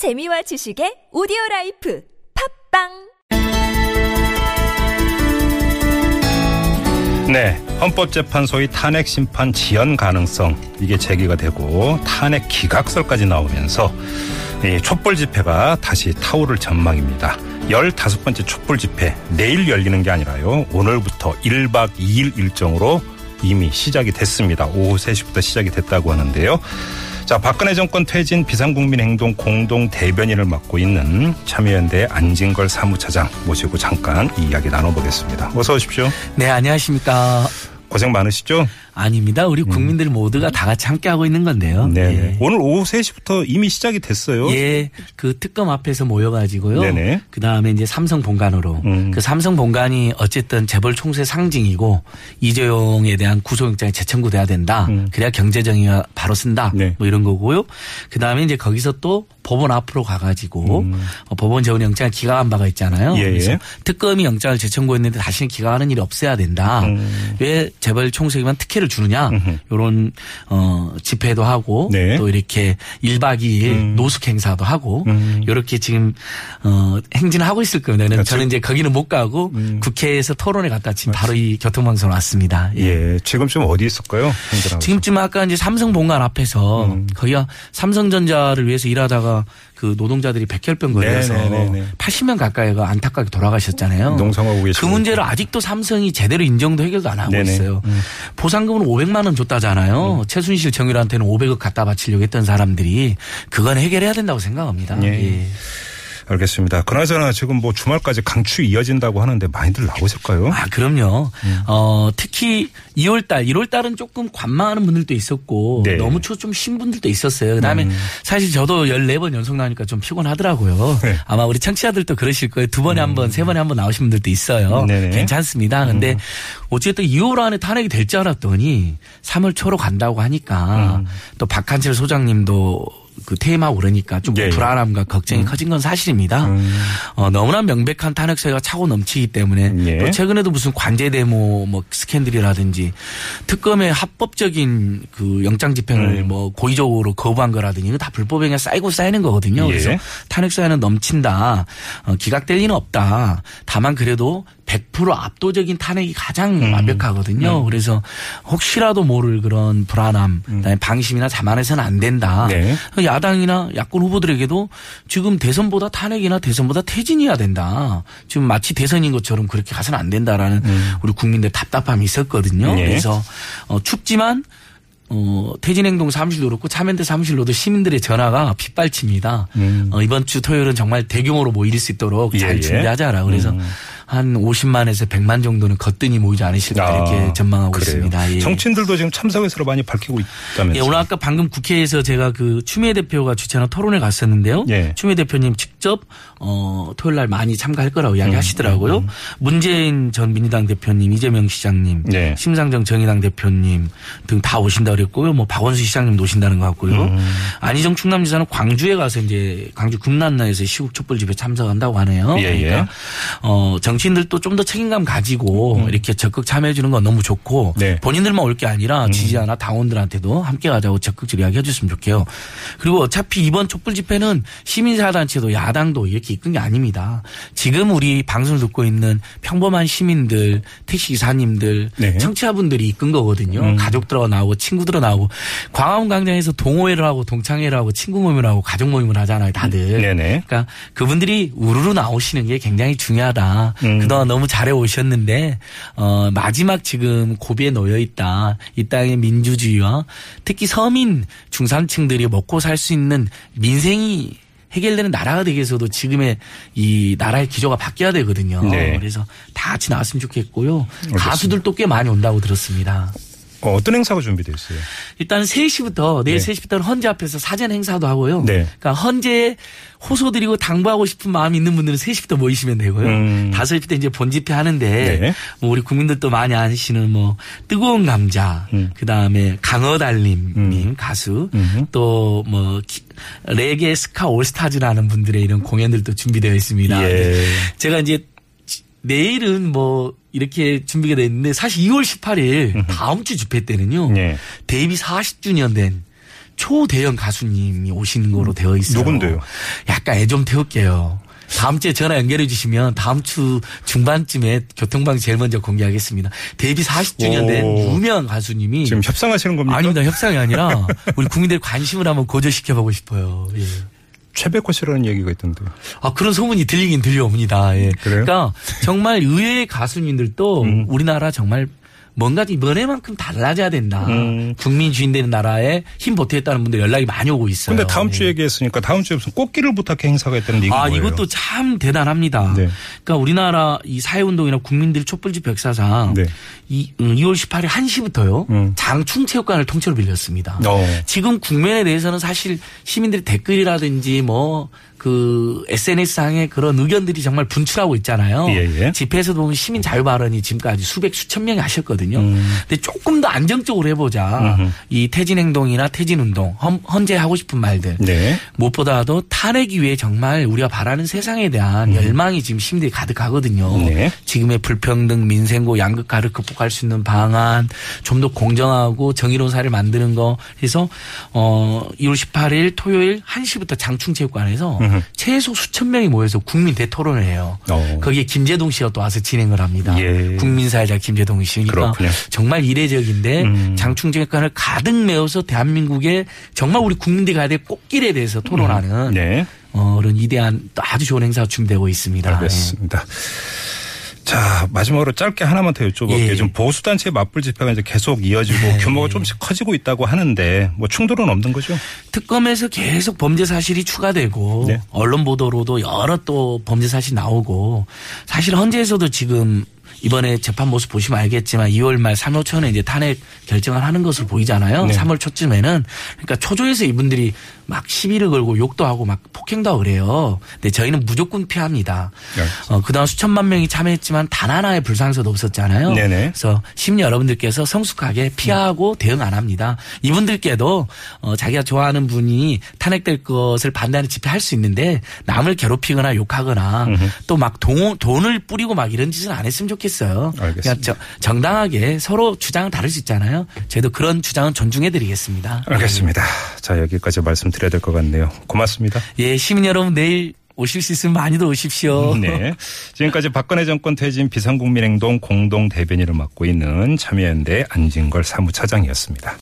재미와 지식의 오디오 life 팟빵 네, 헌법재판소의 탄핵 심판 지연 가능성 이게 제기가 되고 탄핵 기각설까지 나오면서 이 촛불 집회가 다시 타오를 전망입니다. 15번째 촛불 집회 내일 열리는 게 아니라요. 오늘부터 1박 2일 일정으로 이미 시작이 됐습니다. 오후 3시부터 시작이 됐다고 하는데요. 자, 박근혜 정권 퇴진 비상국민행동 공동 대변인을 맡고 있는 참여연대 안진걸 사무차장 모시고 잠깐 이 이야기 나눠보겠습니다. 어서 오십시오. 네, 안녕하십니까. 고생 많으시죠? 아닙니다. 우리 국민들 모두가 다 같이 함께 하고 있는 건데요. 네. 예. 오늘 오후 3시부터 이미 시작이 됐어요. 예, 그 특검 앞에서 모여가지고요. 네네. 그 다음에 이제 삼성 본관으로. 음. 그 삼성 본관이 어쨌든 재벌 총수의 상징이고 이재용에 대한 구속영장이 재청구돼야 된다. 그래야 경제정의가 바로 쓴다. 음. 네. 뭐 이런 거고요. 그 다음에 이제 거기서 또 법원 앞으로 가가지고 어, 법원 재원 영장을 기각한 바가 있잖아요. 음. 예, 그래서 예. 특검이 영장을 재청구했는데 다시는 기각하는 일이 없어야 된다. 음. 왜 재벌 총수에게만 특혜 를 주느냐. 이런 어 집회도 하고 네. 음. 또 이렇게 1박 2일 노숙 행사도 하고 이렇게 지금 어 행진을 하고 있을 겁니다. 그렇죠. 저는 이제 거기는 못 가고 국회에서 토론에 갔다 지금 바로 이 교통방송 왔습니다. 예. 예. 지금쯤 어디 있을까요? 지금쯤 아까 이제 삼성 본관 앞에서 음. 거기가 삼성전자를 위해서 일하다가 그 노동자들이 백혈병 걸려서 네네네네. 80명 가까이가 안타깝게 돌아가셨잖아요. 농성하고 그 계시고. 문제를 아직도 삼성이 제대로 인정도 해결도 안 하고 네네. 음. 있어요. 보상금은 500만 원 줬다잖아요. 최순실 정유라한테는 500억 갖다 바치려고 했던 사람들이 그건 해결해야 된다고 생각합니다. 예. 예. 알겠습니다. 그나저나 지금 뭐 주말까지 강추 이어진다고 하는데 많이들 나오실까요? 아, 그럼요. 어, 특히 2월 달, 1월 달은 조금 관망하는 분들도 있었고 네. 너무 추워 좀쉰 분들도 있었어요. 그 다음에 사실 저도 14번 연속 나오니까 좀 피곤하더라고요. 네. 아마 우리 청취자들도 그러실 거예요. 두 번에 한 번, 세 번에 한 번 나오신 분들도 있어요. 네네. 괜찮습니다. 근데 어쨌든 2월 안에 탄핵이 될 줄 알았더니 3월 초로 간다고 하니까 또 박한철 소장님도 그 퇴임하고 그러니까 좀 예, 예. 불안함과 걱정이 커진 건 사실입니다. 어, 너무나 명백한 탄핵 사유가 차고 넘치기 때문에 예. 또 최근에도 무슨 관제 데모 뭐 스캔들이라든지 특검의 합법적인 그 영장 집행을 음. 뭐 고의적으로 거부한 거라든지 이거 다 불법 행위 쌓이고 쌓이는 거거든요. 예. 그래서 탄핵 사유는 넘친다. 어, 기각될 리는 없다. 다만 그래도 100% 압도적인 탄핵이 가장 음. 완벽하거든요. 그래서 혹시라도 모를 그런 불안함, 그다음에 방심이나 자만해서는 안 된다. 네. 야당이나 야권 후보들에게도 지금 대선보다 탄핵이나 대선보다 퇴진이어야 된다. 지금 마치 대선인 것처럼 그렇게 가서는 안 된다라는 우리 국민들 답답함이 있었거든요. 음. 네. 그래서 어, 춥지만 어, 퇴진행동 사무실도 그렇고 참여연대 사무실로도 시민들의 전화가 빗발칩니다. 어, 이번 주 토요일은 정말 대규모로 모일 수 있도록 잘 음. 예, 예. 준비하자라. 그래서 한 50만에서 100만 정도는 거뜬히 모이지 않으실까 이렇게 전망하고 아, 그래요. 있습니다. 예. 정치인들도 지금 참석 의사를 많이 밝히고 있다면서요. 예, 오늘 아까 방금 국회에서 제가 그 추미애 대표가 주최하는 토론에 갔었는데요. 예. 추미애 대표님 직접 어 토요일 날 많이 참가할 거라고 음, 이야기하시더라고요. 문재인 전 민주당 대표님, 이재명 시장님, 네. 심상정 정의당 대표님 등 다 오신다 그랬고요. 뭐 박원순 시장님도 오신다는 것 같고요. 음. 안희정 충남지사는 광주에 가서 이제 광주 금난나에서 시국 촛불 집회 참석한다고 하네요. 예, 예. 그러니까 어 정 치인들도 좀 더 책임감 가지고 이렇게 적극 참여해 주는 건 너무 좋고 네. 본인들만 올 게 아니라 지지자나 당원들한테도 함께 가자고 적극적으로 이야기해 줬으면 좋게요. 그리고 어차피 이번 촛불 집회는 시민사단체도 야당도 이렇게 이끈 게 아닙니다. 지금 우리 방송을 듣고 있는 평범한 시민들, 택시기사님들, 네. 청취자분들이 이끈 거거든요. 가족들하고 나오고 친구들하고 나오고 광화문 광장에서 동호회를 하고 동창회를 하고 친구 모임을 하고 가족 모임을 하잖아요. 다들. 네네. 그러니까 그분들이 우르르 나오시는 게 굉장히 중요하다. 음. 그동안 너무 잘해 오셨는데 어 마지막 지금 고비에 놓여 있다. 이 땅의 민주주의와 특히 서민 중산층들이 먹고 살 수 있는 민생이 해결되는 나라가 되기 위해서도 지금의 이 나라의 기조가 바뀌어야 되거든요. 네. 그래서 다 같이 나왔으면 좋겠고요. 가수들도 꽤 많이 온다고 들었습니다. 어, 어떤 행사가 준비되어 있어요? 일단 3시부터 내일 네. 3시부터는 헌재 앞에서 사전 행사도 하고요. 네. 그러니까 헌재에 호소드리고 당부하고 싶은 마음이 있는 분들은 3시부터 모이시면 되고요. 음. 5시부터 이제 본집회 하는데 네. 뭐 우리 국민들도 많이 아시는 뭐 뜨거운 감자, 음. 그다음에 강어달님님 가수 음. 또뭐 레게 스카 올스타즈라는 분들의 이런 공연들도 준비되어 있습니다. 예. 제가 이제 내일은 뭐 이렇게 준비가 돼 있는데 사실 2월 18일 다음 주 집회 때는요. 예. 데뷔 40주년 된 초대형 가수님이 오시는 거로 되어 있어요. 누군데요? 약간 애 좀 태울게요. 다음 주에 전화 연결해 주시면 다음 주 중반쯤에 교통방 제일 먼저 공개하겠습니다. 데뷔 40주년 된 오. 유명 가수님이 지금 협상하시는 겁니까? 아닙니다. 협상이 아니라 우리 국민들의 관심을 한번 고조시켜 보고 싶어요. 예. 최백호 씨라는 얘기가 있던데요. 아, 그런 소문이 들리긴 들려옵니다. 예. 그래요? 음. 그러니까 정말 의외의 가수님들도 우리나라 정말 뭔가 이번에만큼 달라져야 된다. 음. 국민 주인 되는 나라에 힘 보태겠다는 분들 연락이 많이 오고 있어요. 근데 다음 예. 주에 얘기했으니까 다음 주에 무슨 꽃길을 부탁해 행사가 있다는 얘기 아, 뭐예요? 이것도 참 대단합니다. 네. 그러니까 우리나라 이 사회운동이나 국민들 촛불집회 역사상 네. 이, 음, 2월 18일 1시부터요. 음. 장충체육관을 통째로 빌렸습니다. 어. 지금 국면에 대해서는 사실 시민들의 댓글이라든지 뭐그 SNS상의 그런 의견들이 정말 분출하고 있잖아요. 예, 예. 집회에서도 보면 시민 자유 발언이 지금까지 수백 수천 명이 하셨거든요. 음. 근데 조금 더 안정적으로 해보자. 음흠. 이 퇴진 행동이나 퇴진 운동, 헌, 헌재 하고 싶은 말들. 네. 무엇보다도 탄핵 이후에 정말 우리가 바라는 세상에 대한 열망이 지금 시민들이 가득하거든요. 음. 네. 지금의 불평등, 민생고, 양극화를 극복할 수 있는 방안, 좀 더 공정하고 정의로운 사회를 만드는 거. 그래서 어 2월 18일 토요일 1시부터 장충체육관에서 음흠. 최소 수천 명이 모여서 국민 대토론을 해요. 어. 거기에 김재동 씨가 또 와서 진행을 합니다. 예. 국민사회자 김재동 씨. 그러니까 그렇군요. 정말 이례적인데 음. 장충체육관을 가득 메워서 대한민국의 정말 우리 국민들이 가야 될 꽃길에 대해서 토론하는 네. 어, 그런 이대한 또 아주 좋은 행사가 준비되고 있습니다. 알겠습니다. 자, 마지막으로 짧게 하나만 더 여쭤볼게요. 예. 지금 보수 단체 맞불 집회가 이제 계속 이어지고 네. 규모가 조금씩 커지고 있다고 하는데 뭐 충돌은 없는 거죠? 예. 특검에서 계속 범죄 사실이 추가되고 네. 언론 보도로도 여러 또 범죄 사실 나오고 사실 헌재에서도 지금 이번에 재판 모습 보시면 알겠지만 2월 말 3월 초에 이제 탄핵 결정을 하는 것으로 보이잖아요. 네. 3월 초쯤에는 그러니까 초조해서 이분들이 막 시비를 걸고 욕도 하고 막 폭행도 하고 그래요. 근데 저희는 무조건 피합니다. 알겠습니다. 어, 그동안 수천만 명이 참여했지만 단 하나의 불상사도 없었잖아요. 네네. 그래서 시민 여러분들께서 성숙하게 피하고 대응 안 합니다. 이분들께도 어, 자기가 좋아하는 분이 탄핵될 것을 반대하는 집회할 수 있는데 남을 괴롭히거나 욕하거나 또 막 돈을 뿌리고 막 이런 짓은 안 했으면 좋겠어요. 알겠습니다. 그러니까 저- 정당하게 서로 주장은 다를 수 있잖아요. 저희도 그런 주장은 존중해드리겠습니다. 알겠습니다. 자, 여기까지 말씀드려야 될 것 같네요. 고맙습니다. 예, 시민 여러분 내일 오실 수 있으면 많이들 오십시오. 네. 지금까지 박근혜 정권 퇴진 비상국민행동 공동 대변인을 맡고 있는 참여연대 안진걸 사무차장이었습니다.